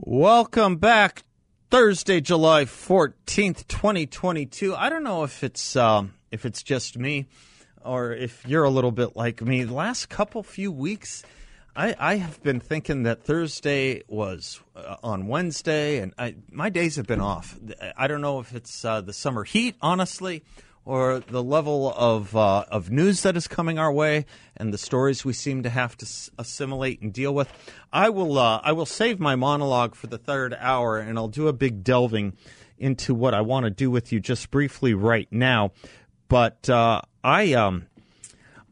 Welcome back. Thursday, July 14th, 2022. I don't know if it's um, if it's just me or if you're a little bit like me. The last couple few weeks, I, I have been thinking that Thursday was uh, on Wednesday, and I, my days have been off. I don't know if it's uh, the summer heat, honestly, or the level of uh, of news that is coming our way and the stories we seem to have to s- assimilate and deal with. I will uh, I will save my monologue for the third hour, and I'll do a big delving into what I want to do with you just briefly right now. But uh, I um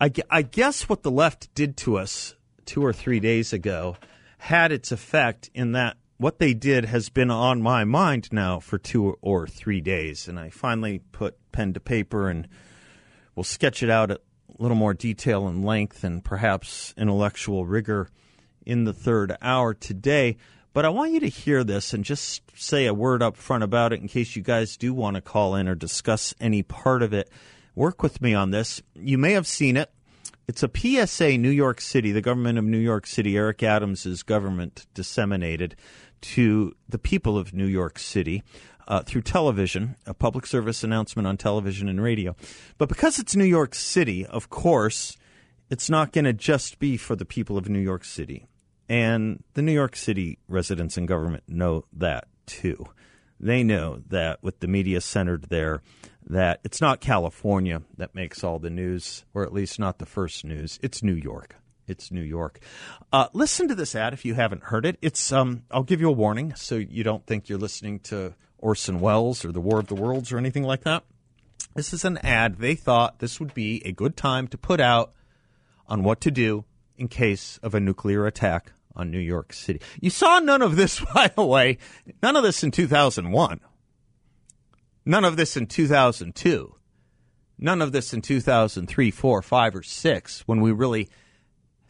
I, I guess what the left did to us two or three days ago had its effect in that what they did has been on my mind now for two or three days. And I finally put pen to paper and we'll sketch it out a little more detail and length and perhaps intellectual rigor in the third hour today. But I want you to hear this and just say a word up front about it in case you guys do want to call in or discuss any part of it. Work with me on this. You may have seen it. It's a PSA New York City, the government of New York City, Eric Adams' government disseminated to the people of New York City uh, through television, a public service announcement on television and radio. But because it's New York City, of course, it's not going to just be for the people of New York City. And the New York City residents and government know that too. They know that with the media centered there, that it's not California that makes all the news, or at least not the first news. It's New York. It's New York. Uh, listen to this ad if you haven't heard it. It's um, I'll give you a warning so you don't think you're listening to Orson Welles or The War of the Worlds or anything like that. This is an ad. They thought this would be a good time to put out on what to do in case of a nuclear attack on New York City. You saw none of this, by the way, none of this in 2001. None of this in 2002. None of this in 2003, 4, 5, or 6, when we really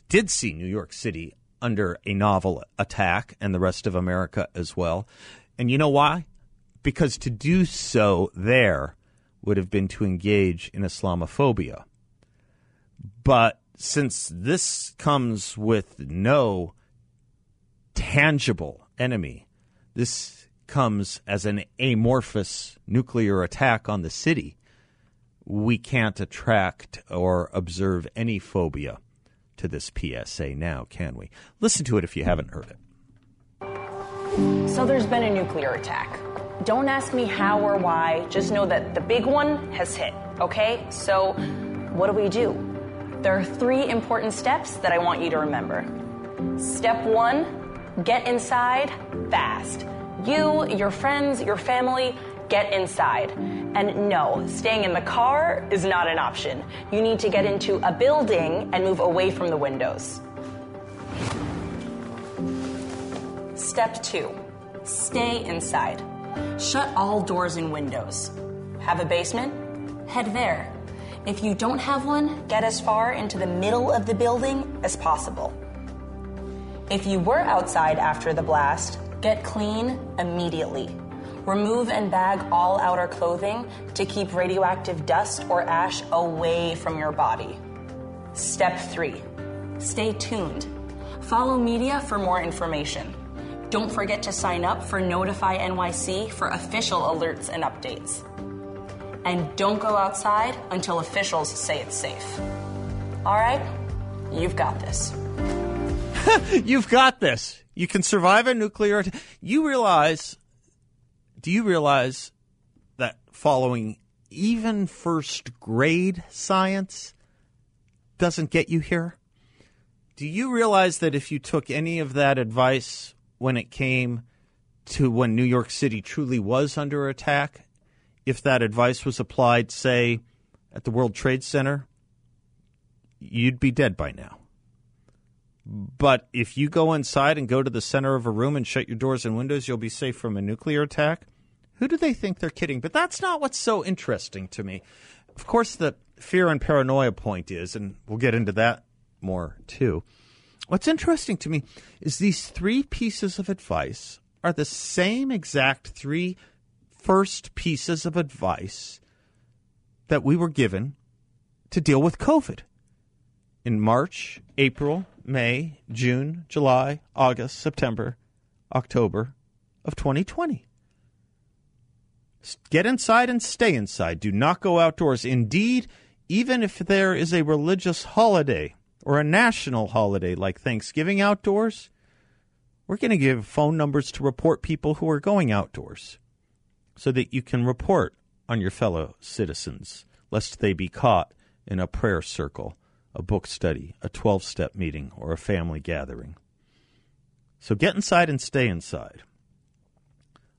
did see New York City under a novel attack and the rest of America as well. And you know why? Because to do so there would have been to engage in Islamophobia. But since this comes with no tangible enemy, this comes as an amorphous nuclear attack on the city, we can't attract or observe any phobia to this PSA now, can we? Listen to it if you haven't heard it. So there's been a nuclear attack. Don't ask me how or why, just know that the big one has hit, okay? So what do we do? There are three important steps that I want you to remember. Step one get inside fast. You, your friends, your family, get inside. And no, staying in the car is not an option. You need to get into a building and move away from the windows. Step two stay inside. Shut all doors and windows. Have a basement? Head there. If you don't have one, get as far into the middle of the building as possible. If you were outside after the blast, get clean immediately. Remove and bag all outer clothing to keep radioactive dust or ash away from your body. Step three stay tuned. Follow media for more information. Don't forget to sign up for Notify NYC for official alerts and updates. And don't go outside until officials say it's safe. All right? You've got this. You've got this. You can survive a nuclear attack. You realize, do you realize that following even first grade science doesn't get you here? Do you realize that if you took any of that advice when it came to when New York City truly was under attack, if that advice was applied, say, at the World Trade Center, you'd be dead by now. But if you go inside and go to the center of a room and shut your doors and windows, you'll be safe from a nuclear attack. Who do they think they're kidding? But that's not what's so interesting to me. Of course, the fear and paranoia point is, and we'll get into that more too. What's interesting to me is these three pieces of advice are the same exact three first pieces of advice that we were given to deal with COVID in March, April, May, June, July, August, September, October of 2020. Get inside and stay inside. Do not go outdoors. Indeed, even if there is a religious holiday or a national holiday like Thanksgiving outdoors, we're going to give phone numbers to report people who are going outdoors so that you can report on your fellow citizens, lest they be caught in a prayer circle, a book study, a 12 step meeting, or a family gathering. So get inside and stay inside.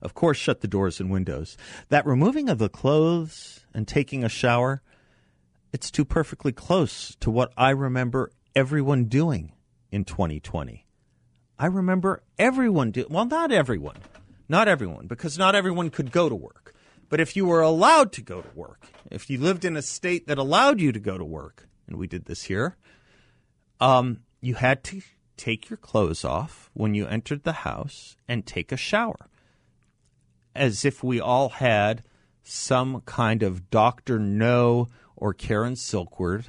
Of course, shut the doors and windows. That removing of the clothes and taking a shower, it's too perfectly close to what I remember everyone doing in 2020. I remember everyone do well, not everyone, not everyone, because not everyone could go to work. But if you were allowed to go to work, if you lived in a state that allowed you to go to work, and we did this here, um, you had to take your clothes off when you entered the house and take a shower, as if we all had some kind of Doctor No or Karen Silkwood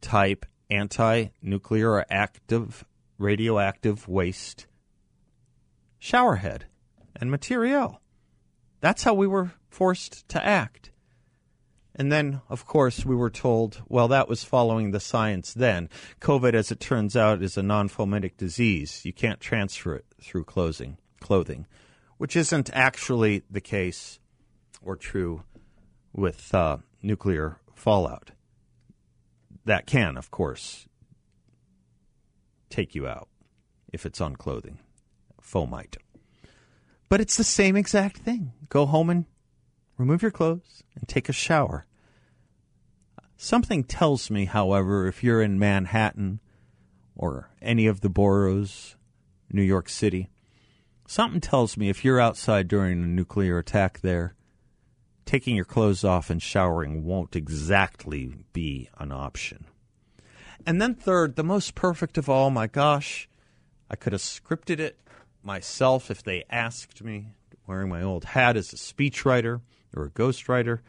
type anti-nuclear or active radioactive waste showerhead and material. That's how we were forced to act. And then, of course, we were told, well, that was following the science then. COVID, as it turns out, is a non fomitic disease. You can't transfer it through clothing, clothing, which isn't actually the case or true with uh, nuclear fallout. That can, of course, take you out if it's on clothing, fomite. But it's the same exact thing. Go home and remove your clothes and take a shower. Something tells me, however, if you're in Manhattan or any of the boroughs, New York City, something tells me if you're outside during a nuclear attack there, taking your clothes off and showering won't exactly be an option. And then, third, the most perfect of all, my gosh, I could have scripted it myself if they asked me, wearing my old hat as a speechwriter or a ghostwriter.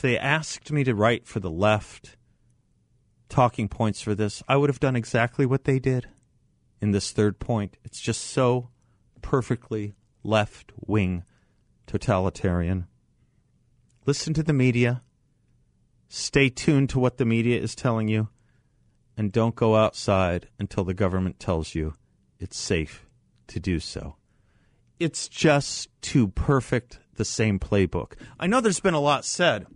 If they asked me to write for the left talking points for this, I would have done exactly what they did in this third point. It's just so perfectly left wing totalitarian. Listen to the media. Stay tuned to what the media is telling you and don't go outside until the government tells you it's safe to do so. It's just too perfect the same playbook. I know there's been a lot said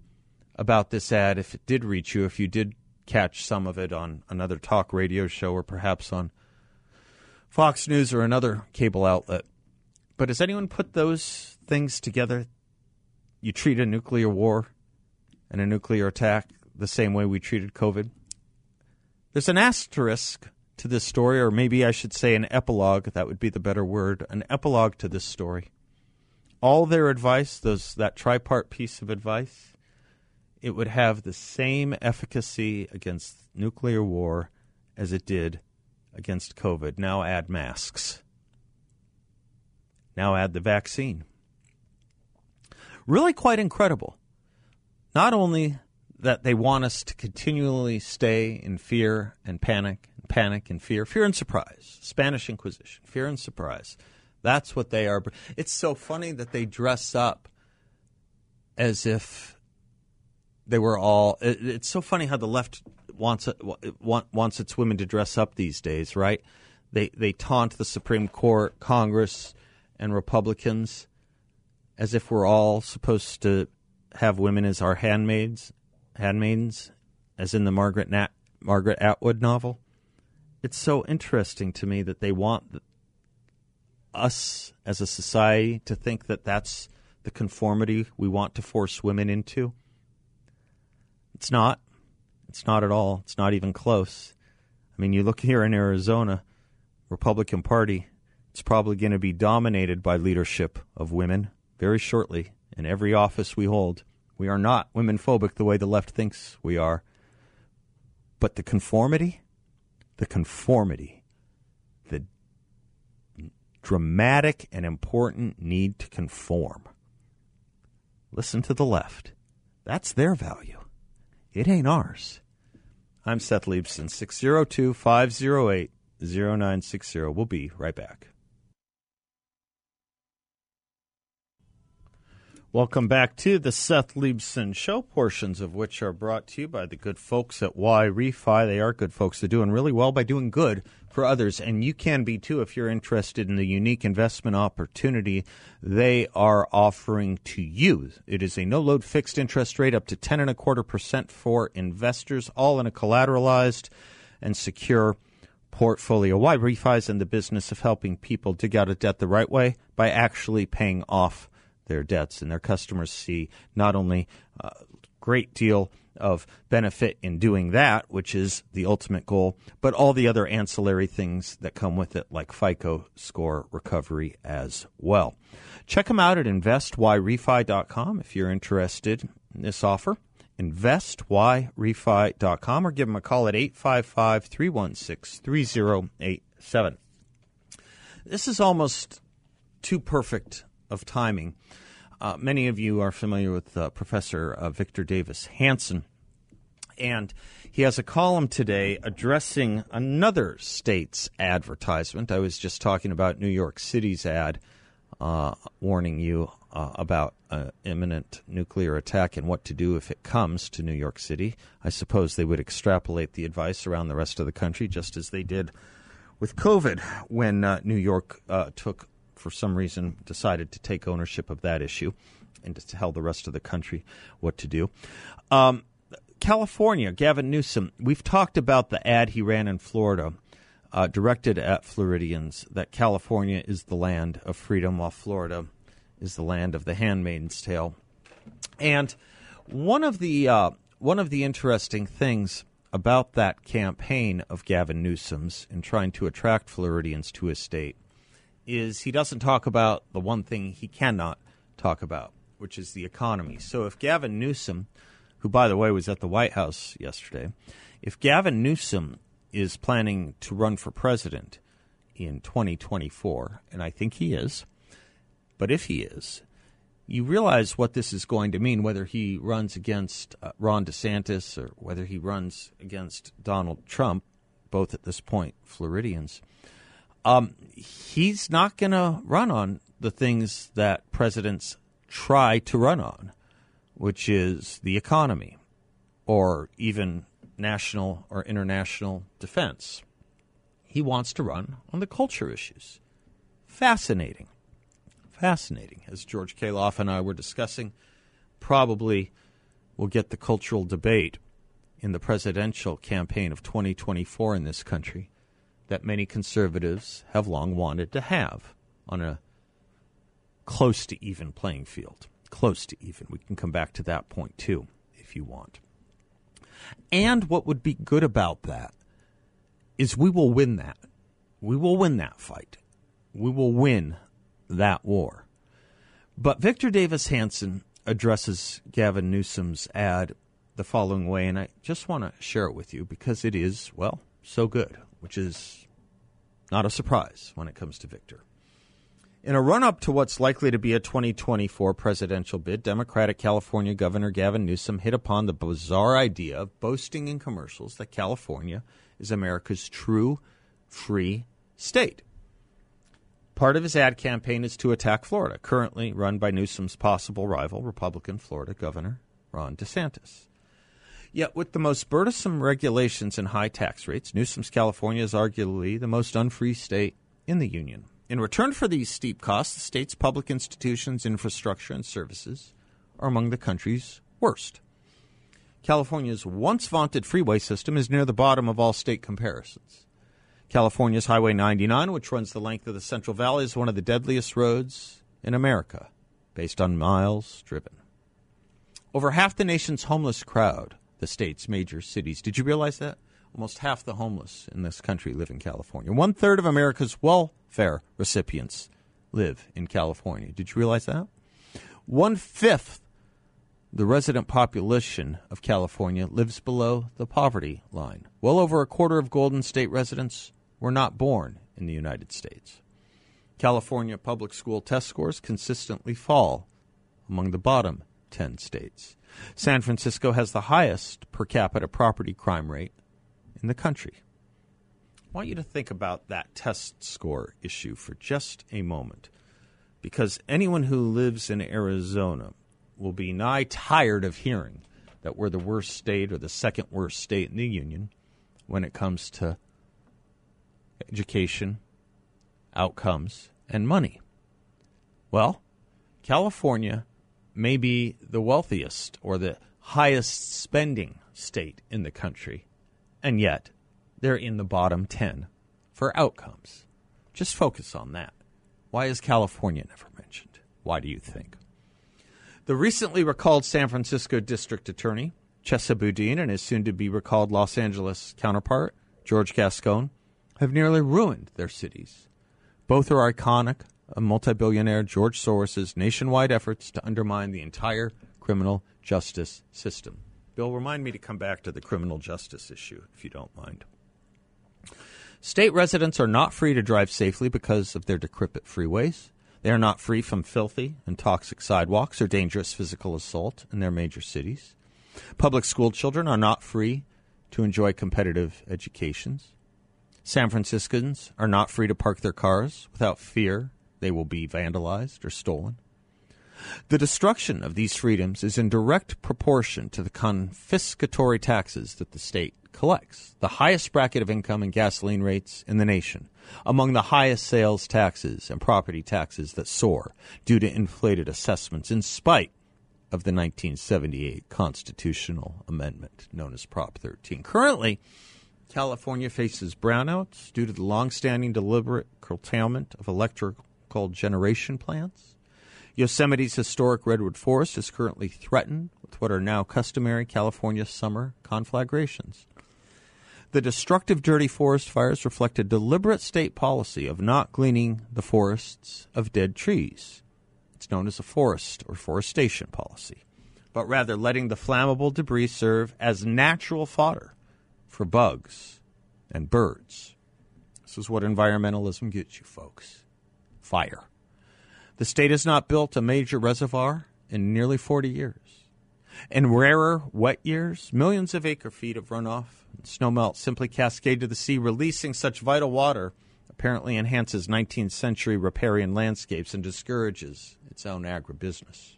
about this ad if it did reach you, if you did catch some of it on another talk radio show or perhaps on Fox News or another cable outlet. But has anyone put those things together? You treat a nuclear war and a nuclear attack the same way we treated COVID? There's an asterisk to this story, or maybe I should say an epilogue. That would be the better word. An epilogue to this story. All their advice, those that tripart piece of advice, it would have the same efficacy against nuclear war as it did against COVID. Now add masks. Now add the vaccine. Really quite incredible. Not only that they want us to continually stay in fear and panic, and panic and fear, fear and surprise. Spanish Inquisition, fear and surprise. That's what they are. It's so funny that they dress up as if they were all. It's so funny how the left wants it, wants its women to dress up these days, right? They they taunt the Supreme Court, Congress, and Republicans as if we're all supposed to have women as our handmaids handmaidens, as in the Margaret Nat- Margaret Atwood novel. It's so interesting to me that they want us as a society to think that that's the conformity we want to force women into. It's not. It's not at all. It's not even close. I mean, you look here in Arizona, Republican Party, it's probably going to be dominated by leadership of women very shortly in every office we hold. We are not women phobic the way the left thinks we are. But the conformity, the conformity, the dramatic and important need to conform. Listen to the left. That's their value. It ain't ours. I'm Seth Leibsohn, 602 508 0960. We'll be right back. Welcome back to the Seth Leibsohn Show, portions of which are brought to you by the good folks at YRefy. They are good folks. They're doing really well by doing good for others, and you can be too if you're interested in the unique investment opportunity they are offering to you. It is a no-load fixed interest rate up to ten and a quarter percent for investors, all in a collateralized and secure portfolio. YRefy is in the business of helping people dig out of debt the right way by actually paying off their debts, and their customers see not only a great deal of benefit in doing that, which is the ultimate goal, but all the other ancillary things that come with it, like FICO score recovery as well. Check them out at investyrefy.com if you're interested in this offer. InvestYRefy.com or give them a call at 855 316 3087. This is almost too perfect of timing. Uh, many of you are familiar with uh, Professor uh, Victor Davis Hanson, and he has a column today addressing another state's advertisement. I was just talking about New York City's ad uh, warning you uh, about an imminent nuclear attack and what to do if it comes to New York City. I suppose they would extrapolate the advice around the rest of the country, just as they did with COVID when uh, New York took for some reason, decided to take ownership of that issue and to tell the rest of the country what to do. Um, California, Gavin Newsom, we've talked about the ad he ran in Florida. Uh, directed at Floridians that California is the land of freedom, while Florida is the land of the handmaid's tale. And one of the uh, one of the interesting things about that campaign of Gavin Newsom's in trying to attract Floridians to his state is he doesn't talk about the one thing he cannot talk about, which is the economy. So if Gavin Newsom, who by the way was at the White House yesterday, if Gavin Newsom is planning to run for president in 2024, and I think he is, but if he is, you realize what this is going to mean, whether he runs against uh, Ron DeSantis or whether he runs against Donald Trump, both at this point Floridians – um, he's not going to run on the things that presidents try to run on, which is the economy or even national or international defense. He wants to run on the culture issues. Fascinating. Fascinating. As George Kaloff and I were discussing, probably we'll get the cultural debate in the presidential campaign of 2024 in this country that many conservatives have long wanted to have on a close to even playing field. Close to even. We can come back to that point too, if you want. And what would be good about that is we will win that. We will win that fight. We will win that war. But Victor Davis Hanson addresses Gavin Newsom's ad the following way, and I just want to share it with you because it is, well, so good which is not a surprise when it comes to Victor. In a run up to what's likely to be a 2024 presidential bid, Democratic California Governor Gavin Newsom hit upon the bizarre idea of boasting in commercials that California is America's true free state. Part of his ad campaign is to attack Florida, currently run by Newsom's possible rival, Republican Florida Governor Ron DeSantis. Yet, with the most burdensome regulations and high tax rates, Newsom's California is arguably the most unfree state in the Union. In return for these steep costs, the state's public institutions, infrastructure, and services are among the country's worst. California's once vaunted freeway system is near the bottom of all state comparisons. California's Highway 99, which runs the length of the Central Valley, is one of the deadliest roads in America, based on miles driven. Over half the nation's homeless crowd the state's major cities. Did you realize that? Almost half the homeless in this country live in California. One third of America's welfare recipients live in California. Did you realize that? One fifth the resident population of California lives below the poverty line. Well over a quarter of Golden State residents were not born in the United States. California public school test scores consistently fall among the bottom 10 states. San Francisco has the highest per capita property crime rate in the country. I want you to think about that test score issue for just a moment because anyone who lives in Arizona will be nigh tired of hearing that we're the worst state or the second worst state in the union when it comes to education, outcomes, and money. Well, California may be the wealthiest or the highest spending state in the country, and yet they're in the bottom 10 for outcomes. Just focus on that. Why is California never mentioned? Why do you think? The recently recalled San Francisco District Attorney, Chesa Boudin, and his soon to be recalled Los Angeles counterpart, George Gascon, have nearly ruined their cities. Both are iconic of multi billionaire George Soros' nationwide efforts to undermine the entire criminal justice system. Bill, remind me to come back to the criminal justice issue, if you don't mind. State residents are not free to drive safely because of their decrepit freeways. They are not free from filthy and toxic sidewalks or dangerous physical assault in their major cities. Public school children are not free to enjoy competitive educations. San Franciscans are not free to park their cars without fear they will be vandalized or stolen. The destruction of these freedoms is in direct proportion to the confiscatory taxes that the state collects, the highest bracket of income and gasoline rates in the nation, among the highest sales taxes and property taxes that soar due to inflated assessments in spite of the 1978 constitutional amendment known as Prop 13. Currently, California faces brownouts due to the long-standing deliberate curtailment of electrical generation plants. Yosemite's historic redwood forest is currently threatened with what are now customary California summer conflagrations. The destructive dirty forest fires reflect a deliberate state policy of not gleaning the forests of dead trees. It's known as a forest or forestation policy, but rather letting the flammable debris serve as natural fodder for bugs and birds. This is what environmentalism gets you, folks fire. The state has not built a major reservoir in nearly 40 years. In rarer, wet years, millions of acre feet of runoff and snowmelt simply cascade to the sea, releasing such vital water apparently enhances 19th century riparian landscapes and discourages its own agribusiness.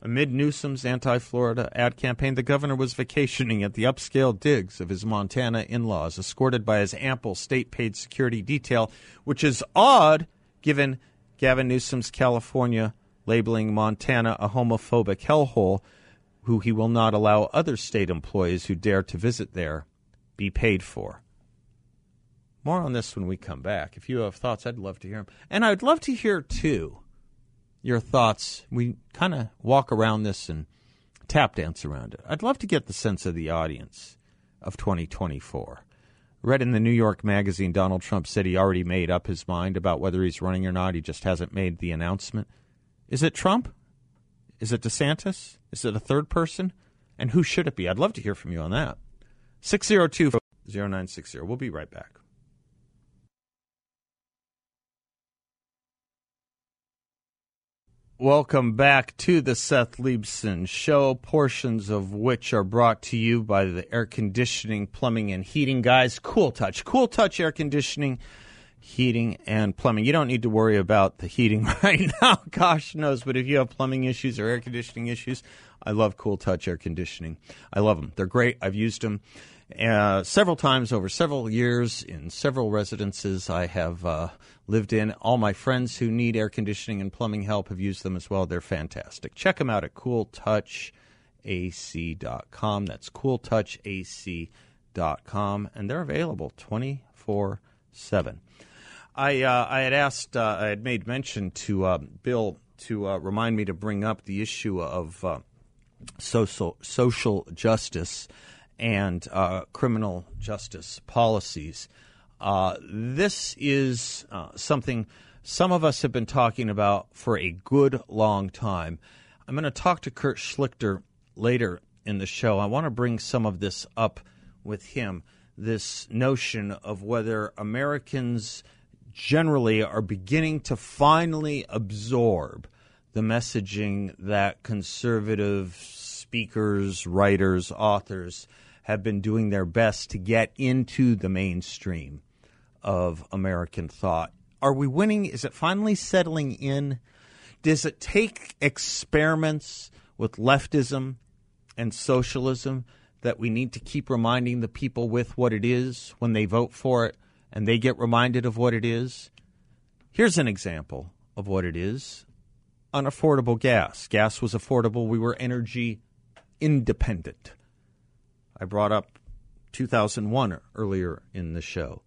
Amid Newsom's anti Florida ad campaign, the governor was vacationing at the upscale digs of his Montana in laws, escorted by his ample state paid security detail, which is odd given Gavin Newsom's California labeling Montana a homophobic hellhole who he will not allow other state employees who dare to visit there be paid for. More on this when we come back. If you have thoughts, I'd love to hear them. And I'd love to hear, too, your thoughts. We kind of walk around this and tap dance around it. I'd love to get the sense of the audience of 2024. Read in the New York Magazine, Donald Trump said he already made up his mind about whether he's running or not. He just hasn't made the announcement. Is it Trump? Is it DeSantis? Is it a third person? And who should it be? I'd love to hear from you on that. 602 0960. We'll be right back. Welcome back to the Seth Leibsohn Show, portions of which are brought to you by the air conditioning, plumbing, and heating guys. Cool Touch. Cool Touch Air Conditioning heating and plumbing. You don't need to worry about the heating right now, gosh knows. But if you have plumbing issues or air conditioning issues, I love Cool Touch air conditioning. I love them. They're great. I've used them uh, several times over several years in several residences I have uh, lived in. All my friends who need air conditioning and plumbing help have used them as well. They're fantastic. Check them out at cooltouchac.com. That's cooltouchac.com. And they're available 24 7. I uh, I had asked, uh, I had made mention to uh, Bill to uh, remind me to bring up the issue of social social justice, and uh, criminal justice policies. Uh, this is uh, something some of us have been talking about for a good long time. I'm going to talk to Kurt Schlichter later in the show. I want to bring some of this up with him this notion of whether Americans generally are beginning to finally absorb the messaging that conservative speakers, writers, authors have been doing their best to get into the mainstream of American thought. Are we winning? Is it finally settling in? Does it take experiments with leftism and socialism that we need to keep reminding the people with what it is when they vote for it and they get reminded of what it is? Here's an example of what it is unaffordable gas. Gas was affordable. We were energy independent. I brought up 2001 earlier in the show.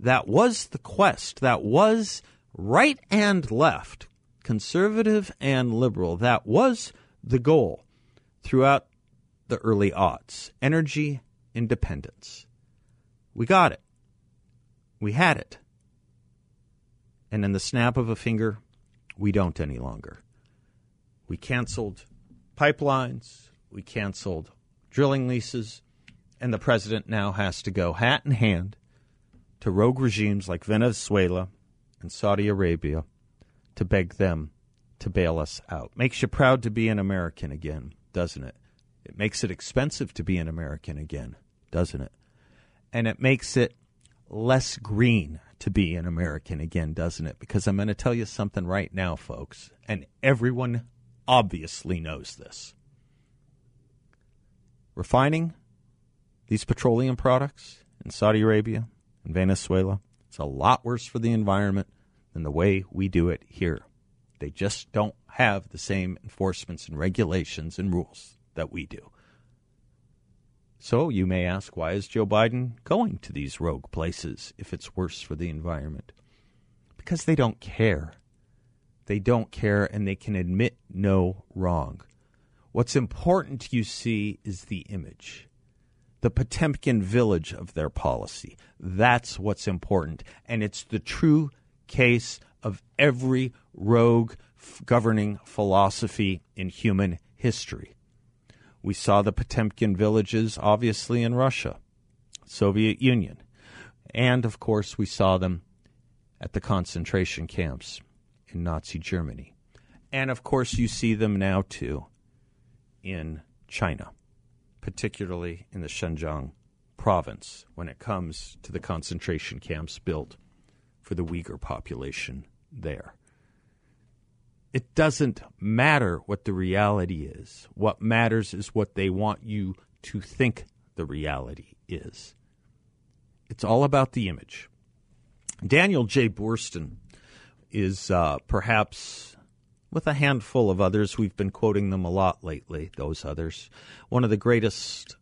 That was the quest. That was right and left, conservative and liberal. That was the goal throughout the early aughts energy independence. We got it. We had it. And in the snap of a finger, we don't any longer. We canceled pipelines, we canceled drilling leases, and the president now has to go hat in hand to rogue regimes like Venezuela and Saudi Arabia to beg them to bail us out. Makes you proud to be an American again, doesn't it? It makes it expensive to be an American again, doesn't it? And it makes it less green to be an American again, doesn't it? Because I'm going to tell you something right now, folks, and everyone obviously knows this. Refining these petroleum products in Saudi Arabia and Venezuela, it's a lot worse for the environment than the way we do it here. They just don't have the same enforcements and regulations and rules that we do. So you may ask, why is Joe Biden going to these rogue places if it's worse for the environment? Because they don't care. They don't care and they can admit no wrong. What's important, you see, is the image, the Potemkin village of their policy. That's what's important. And it's the true case of every rogue governing philosophy in human history. We saw the Potemkin villages, obviously, in Russia, Soviet Union. And, of course, we saw them at the concentration camps in Nazi Germany. And, of course, you see them now, too, in China, particularly in the Xinjiang province when it comes to the concentration camps built for the Uyghur population there. It doesn't matter what the reality is. What matters is what they want you to think the reality is. It's all about the image. Daniel J. Boorstin is uh, perhaps, with a handful of others, we've been quoting them a lot lately, those others, one of the greatest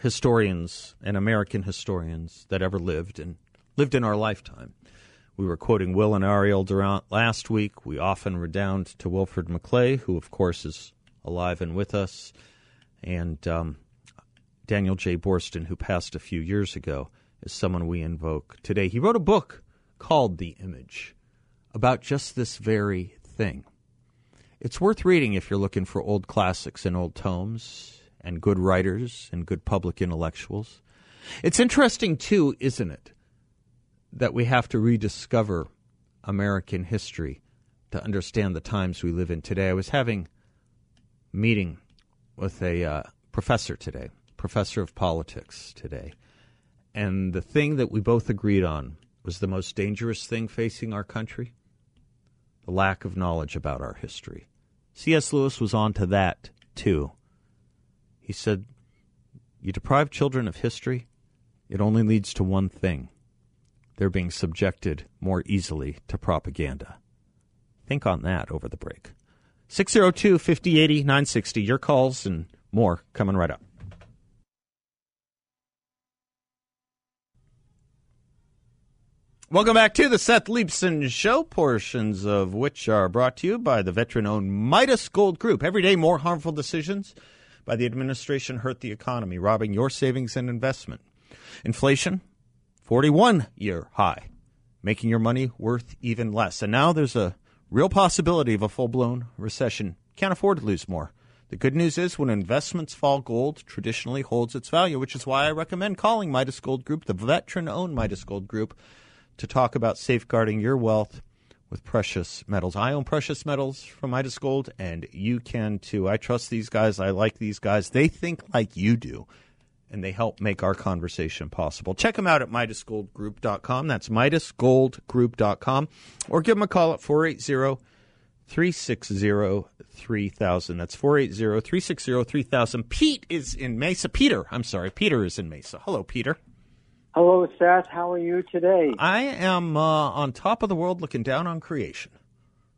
historians and American historians that ever lived and lived in our lifetime. We were quoting Will and Ariel Durant last week. We often redound to Wilfred McClay, who, of course, is alive and with us, and um, Daniel J. Boorstin, who passed a few years ago, is someone we invoke today. He wrote a book called The Image about just this very thing. It's worth reading if you're looking for old classics and old tomes and good writers and good public intellectuals. It's interesting, too, isn't it? that we have to rediscover American history to understand the times we live in today. I was having a meeting with a uh, professor today, professor of politics today, and the thing that we both agreed on was the most dangerous thing facing our country the lack of knowledge about our history. C.S. Lewis was on to that too. He said, You deprive children of history, it only leads to one thing they're being subjected more easily to propaganda. Think on that over the break. 602 5080 960. Your calls and more coming right up. Welcome back to the Seth Leibsohn Show, portions of which are brought to you by the veteran owned Midas Gold Group. Every day, more harmful decisions by the administration hurt the economy, robbing your savings and investment. Inflation, 41 year high, making your money worth even less. And now there's a real possibility of a full blown recession. Can't afford to lose more. The good news is when investments fall, gold traditionally holds its value, which is why I recommend calling Midas Gold Group, the veteran owned Midas Gold Group, to talk about safeguarding your wealth with precious metals. I own precious metals from Midas Gold, and you can too. I trust these guys. I like these guys. They think like you do, and they help make our conversation possible. Check them out at MidasGoldGroup.com. That's MidasGoldGroup.com. Or give them a call at 480 360 3000. That's 480 360 3000. Pete is in Mesa. Peter, I'm sorry. Peter is in Mesa. Hello, Peter. Hello, Seth. How are you today? I am uh, on top of the world looking down on creation.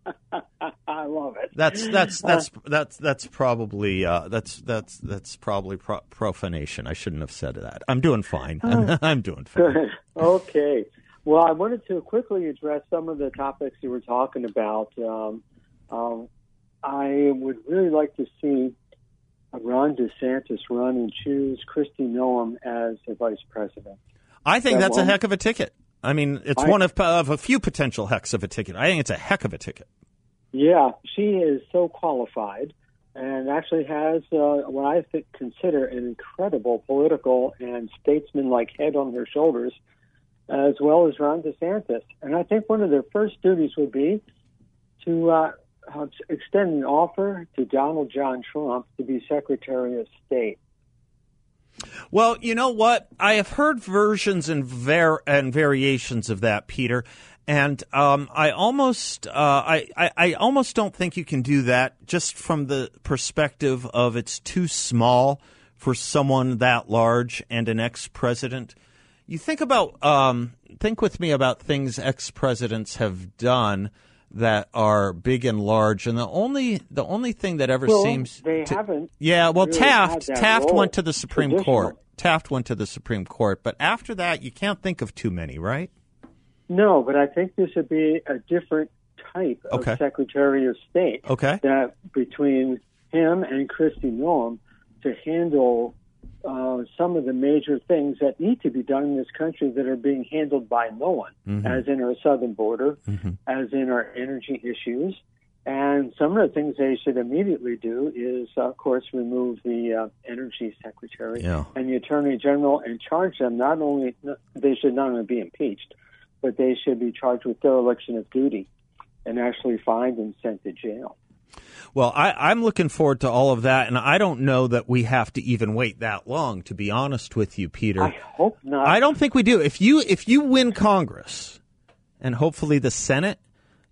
I love it. That's that's that's that's that's probably uh, that's that's that's probably pro- profanation. I shouldn't have said that. I'm doing fine. I'm doing fine. Good. Okay. Well, I wanted to quickly address some of the topics you were talking about. Um, um, I would really like to see Ron DeSantis run and choose Kristi Noem as the vice president. I think That that's a heck of a ticket. I mean, it's I- one of, of a few potential hecks of a ticket. I think it's a heck of a ticket. Yeah, she is so qualified and actually has uh, what I think, consider an incredible political and statesman-like head on her shoulders, as well as Ron DeSantis. And I think one of their first duties would be to uh, uh, extend an offer to Donald John Trump to be Secretary of State. Well, you know what? I have heard versions and and variations of that, Peter, and um, I almost uh, I, I I almost don't think you can do that just from the perspective of it's too small for someone that large and an ex-president. You think about um, think with me about things ex-presidents have done that are big and large, and the only the only thing that ever Well, seems they to- haven't yeah, well, really Taft Taft role went to the Supreme. Court. Taft went to the Supreme Court, but after that, you can't think of too many, right? No, but I think this would be a different type of Okay. Secretary of State. Okay. That between him and Kristi Noem to handle uh, some of the major things that need to be done in this country that are being handled by no one, Mm-hmm. as in our southern border, as in our energy issues. And some of the things they should immediately do is, of course, remove the uh, energy secretary Yeah. and the attorney general and charge them not only they should not only be impeached, but they should be charged with dereliction of duty and actually fined and sent to jail. Well, I, I'm looking forward to all of that, and I don't know that we have to even wait that long. To be honest with you, Peter, I hope not. I don't think we do. If you if you win Congress and hopefully the Senate,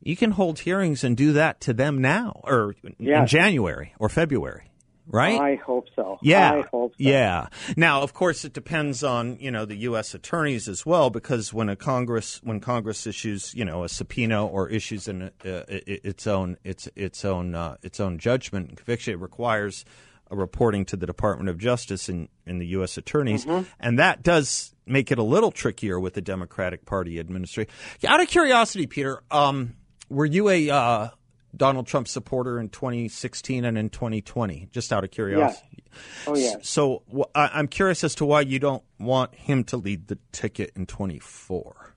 you can hold hearings and do that to them now or in January or February, right? I hope so. Yeah. I hope so. Yeah. Now, of course, it depends on you know the U.S. attorneys as well, because when a Congress when Congress issues you know a subpoena or issues an, uh, its own its its own uh, its own judgment and conviction, it requires a reporting to the Department of Justice and, and the U.S. attorneys, and that does make it a little trickier with the Democratic Party administration. Out of curiosity, Peter, um, were you a uh, Donald Trump supporter in 2016 and in 2020? Just out of curiosity. Oh, yeah. So wh- I- I'm curious as to why you don't want him to lead the ticket in 24.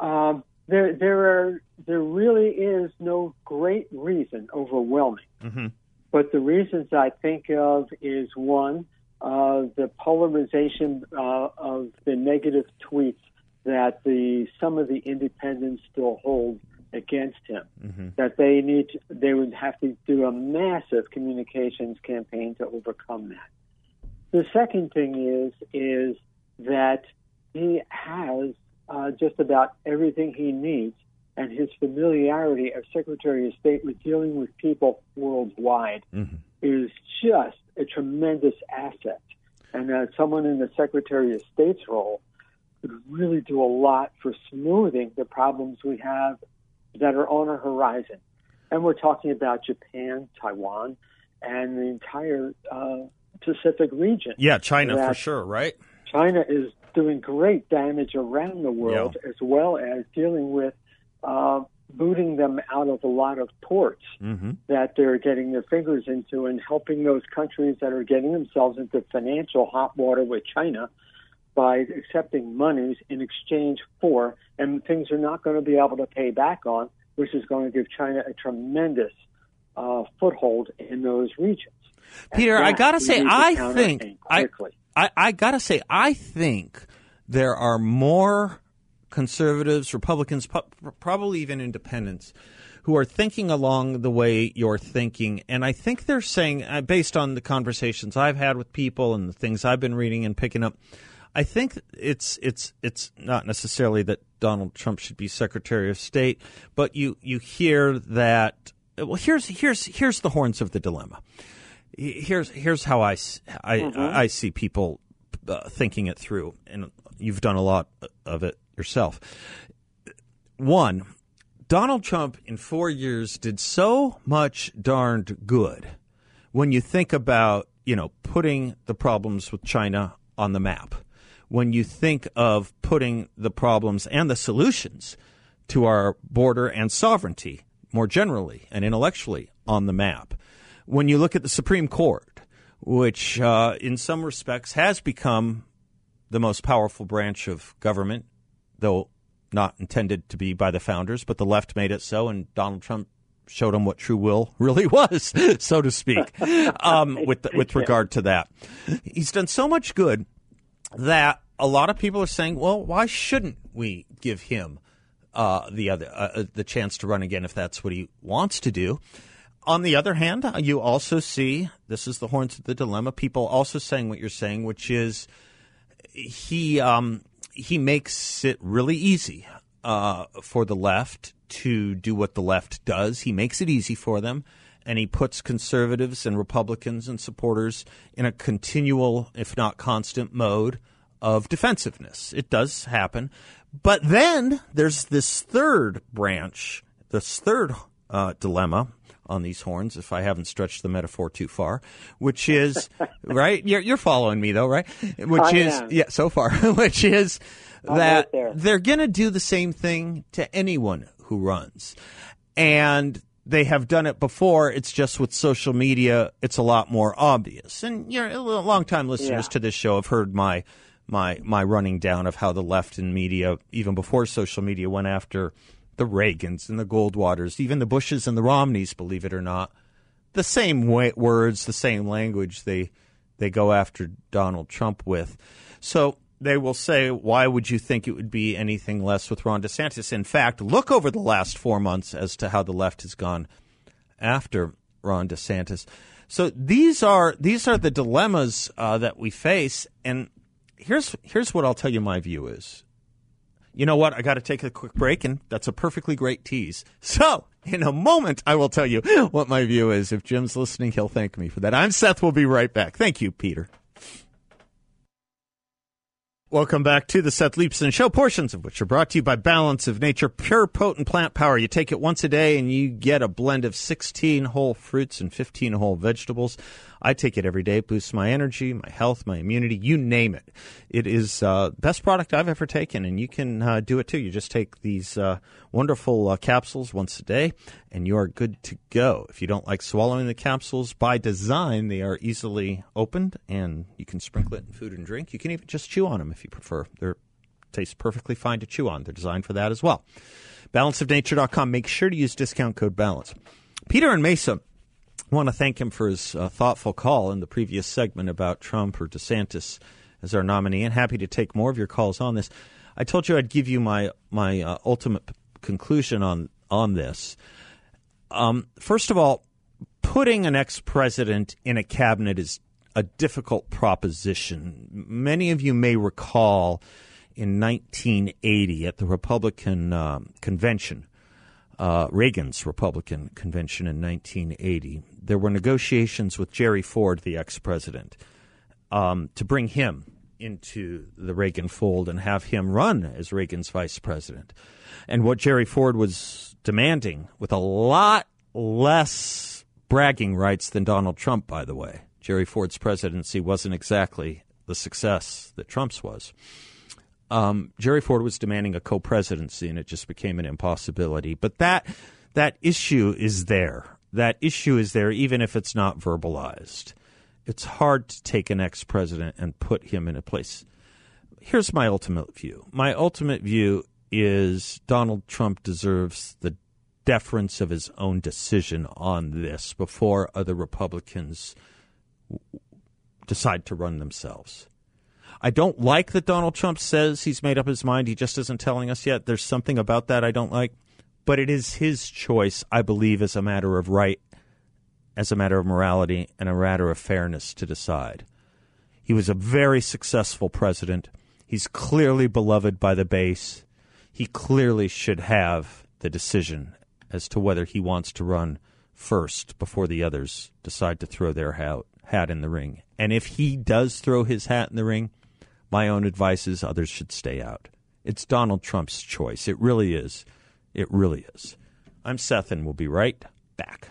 Um, there, there are, there really is no great reason, overwhelming. Mm-hmm. But the reasons I think of is one, uh, the polarization uh, of the negative tweets that the some of the independents still hold against him. Mm-hmm. That they need, to, they would have to do a massive communications campaign to overcome that. The second thing is is that he has uh, just about everything he needs, and his familiarity as Secretary of State with dealing with people worldwide mm-hmm. is just a tremendous asset. And that someone in the Secretary of State's role could really do a lot for smoothing the problems we have that are on our horizon. And we're talking about Japan, Taiwan, and the entire uh, Pacific region. Yeah, China for sure, right? China is doing great damage around the world, as well as dealing with uh, booting them out of a lot of ports Mm-hmm. that they're getting their fingers into and helping those countries that are getting themselves into financial hot water with China by accepting monies in exchange for, and things are not going to be able to pay back on, which is going to give China a tremendous uh, foothold in those regions. Peter, I gotta say, I think I. I, I gotta say, I think there are more conservatives, Republicans, pu- probably even independents, who are thinking along the way you're thinking, and I think they're saying, uh, based on the conversations I've had with people and the things I've been reading and picking up, I think it's it's it's not necessarily that Donald Trump should be Secretary of State, but you you hear that. Well, here's here's here's the horns of the dilemma here's here's how I, I- Mm-hmm. I see people uh, thinking it through, and you've done a lot of it yourself. One, Donald Trump in four years did so much darned good. When you think about you know putting the problems with China on the map, when you think of putting the problems and the solutions to our border and sovereignty more generally and intellectually on the map. When you look at the Supreme Court, which uh, in some respects has become the most powerful branch of government, though not intended to be by the founders, but the left made it so, and Donald Trump showed them what true will really was, so to speak, um, with with regard to that. He's done so much good that a lot of people are saying, well, why shouldn't we give him uh, the other uh, uh, the chance to run again if that's what he wants to do? On the other hand, uh, you also see this is the horns of the dilemma. People also saying what you're saying, which is he um, he makes it really easy uh, for the left to do what the left does. He makes it easy for them, and he puts conservatives and Republicans and supporters in a continual, if not constant, mode of defensiveness. It does happen, but then there's this third branch, this third uh, dilemma on these horns, if I haven't stretched the metaphor too far, which is right. You're, you're following me though, right? Which I is am. yeah, so far, which is I'm that right they're going to do the same thing to anyone who runs, and they have done it before. It's just with social media, it's a lot more obvious. And you're a long time listeners Yeah. to this show have heard my my my running down of how the left and media, even before social media, went after the Reagans and the Goldwaters, even the Bushes and the Romneys, believe it or not. The same way, words, the same language they they go after Donald Trump with. So they will say, why would you think it would be anything less with Ron DeSantis? In fact, look over the last four months as to how the left has gone after Ron DeSantis. So these are these are the dilemmas uh, that we face, and here's here's what I'll tell you. My view is, you know what? I got to take a quick break, and that's a perfectly great tease. So in a moment, I will tell you what my view is. If Jim's listening, he'll thank me for that. I'm Seth. We'll be right back. Thank you, Peter. Welcome back to the Seth Leibsohn Show, portions of which are brought to you by Balance of Nature, pure potent plant power. You take it once a day and you get a blend of 16 whole fruits and 15 whole vegetables. I take it every day. It boosts my energy, my health, my immunity, you name it. It is uh, best product I've ever taken, and you can uh, do it too. You just take these uh, wonderful uh, capsules once a day, and you are good to go. If you don't like swallowing the capsules, by design, they are easily opened, and you can sprinkle it in food and drink. You can even just chew on them if you prefer. They're taste perfectly fine to chew on. They're designed for that as well. Balanceofnature.com. Make sure to use discount code BALANCE. Peter and Mesa I want to thank him for his uh, thoughtful call in the previous segment about Trump or DeSantis as our nominee, and happy to take more of your calls on this. I told you I'd give you my my uh, ultimate conclusion on on this. Um, first of all, putting an ex president in a cabinet is a difficult proposition. Many of you may recall in 1980 at the Republican um, convention uh, Reagan's Republican convention in 1980, there were negotiations with Jerry Ford, the ex president, um, to bring him into the Reagan fold and have him run as Reagan's vice president. And what Jerry Ford was demanding, with a lot less bragging rights than Donald Trump, by the way, Jerry Ford's presidency wasn't exactly the success that Trump's was Um, Jerry Ford was demanding a co-presidency, and it just became an impossibility. But that that issue is there. That issue is there, even if it's not verbalized. It's hard to take an ex-president and put him in a place. Here's my ultimate view. My ultimate view is Donald Trump deserves the deference of his own decision on this before other Republicans decide to run themselves. I don't like that Donald Trump says he's made up his mind. He just isn't telling us yet. There's something about that I don't like. But it is his choice, I believe, as a matter of right, as a matter of morality, and a matter of fairness to decide. He was a very successful president. He's clearly beloved by the base. He clearly should have the decision as to whether he wants to run first before the others decide to throw their hat, hat in the ring. And if he does throw his hat in the ring, my own advice is others should stay out. It's Donald Trump's choice. It really is. It really is. I'm Seth, and we'll be right back.